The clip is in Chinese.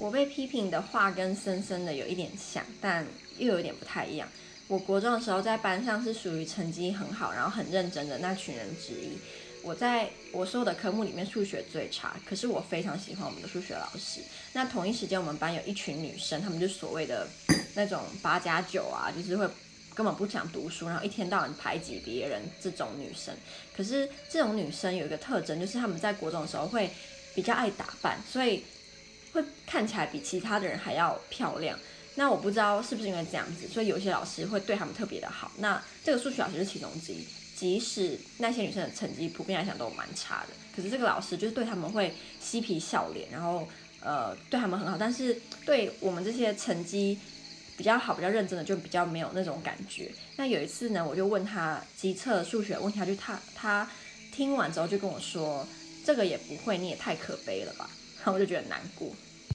我被批评的话跟森森的有一点像，但又有点不太一样。我国中的时候在班上是属于成绩很好，然后很认真的那群人之一。我在我所有的科目里面数学最差，可是我非常喜欢我们的数学老师。那同一时间我们班有一群女生，她们就所谓的那种八加九啊，就是会根本不想读书，然后一天到晚排挤别人这种女生。可是这种女生有一个特征，就是她们在国中的时候会比较爱打扮，所以会看起来比其他的人还要漂亮。那我不知道是不是因为这样子，所以有些老师会对他们特别的好。那这个数学老师是其中之一，即使那些女生的成绩普遍来讲都蛮差的，可是这个老师就是对他们会嬉皮笑脸，然后呃对他们很好。但是对我们这些成绩比较好、比较认真的，就比较没有那种感觉。那有一次呢，我就问他机测数学问题，他就他他听完之后就跟我说：“这个也不会，你也太可悲了吧？”然后我就觉得难过。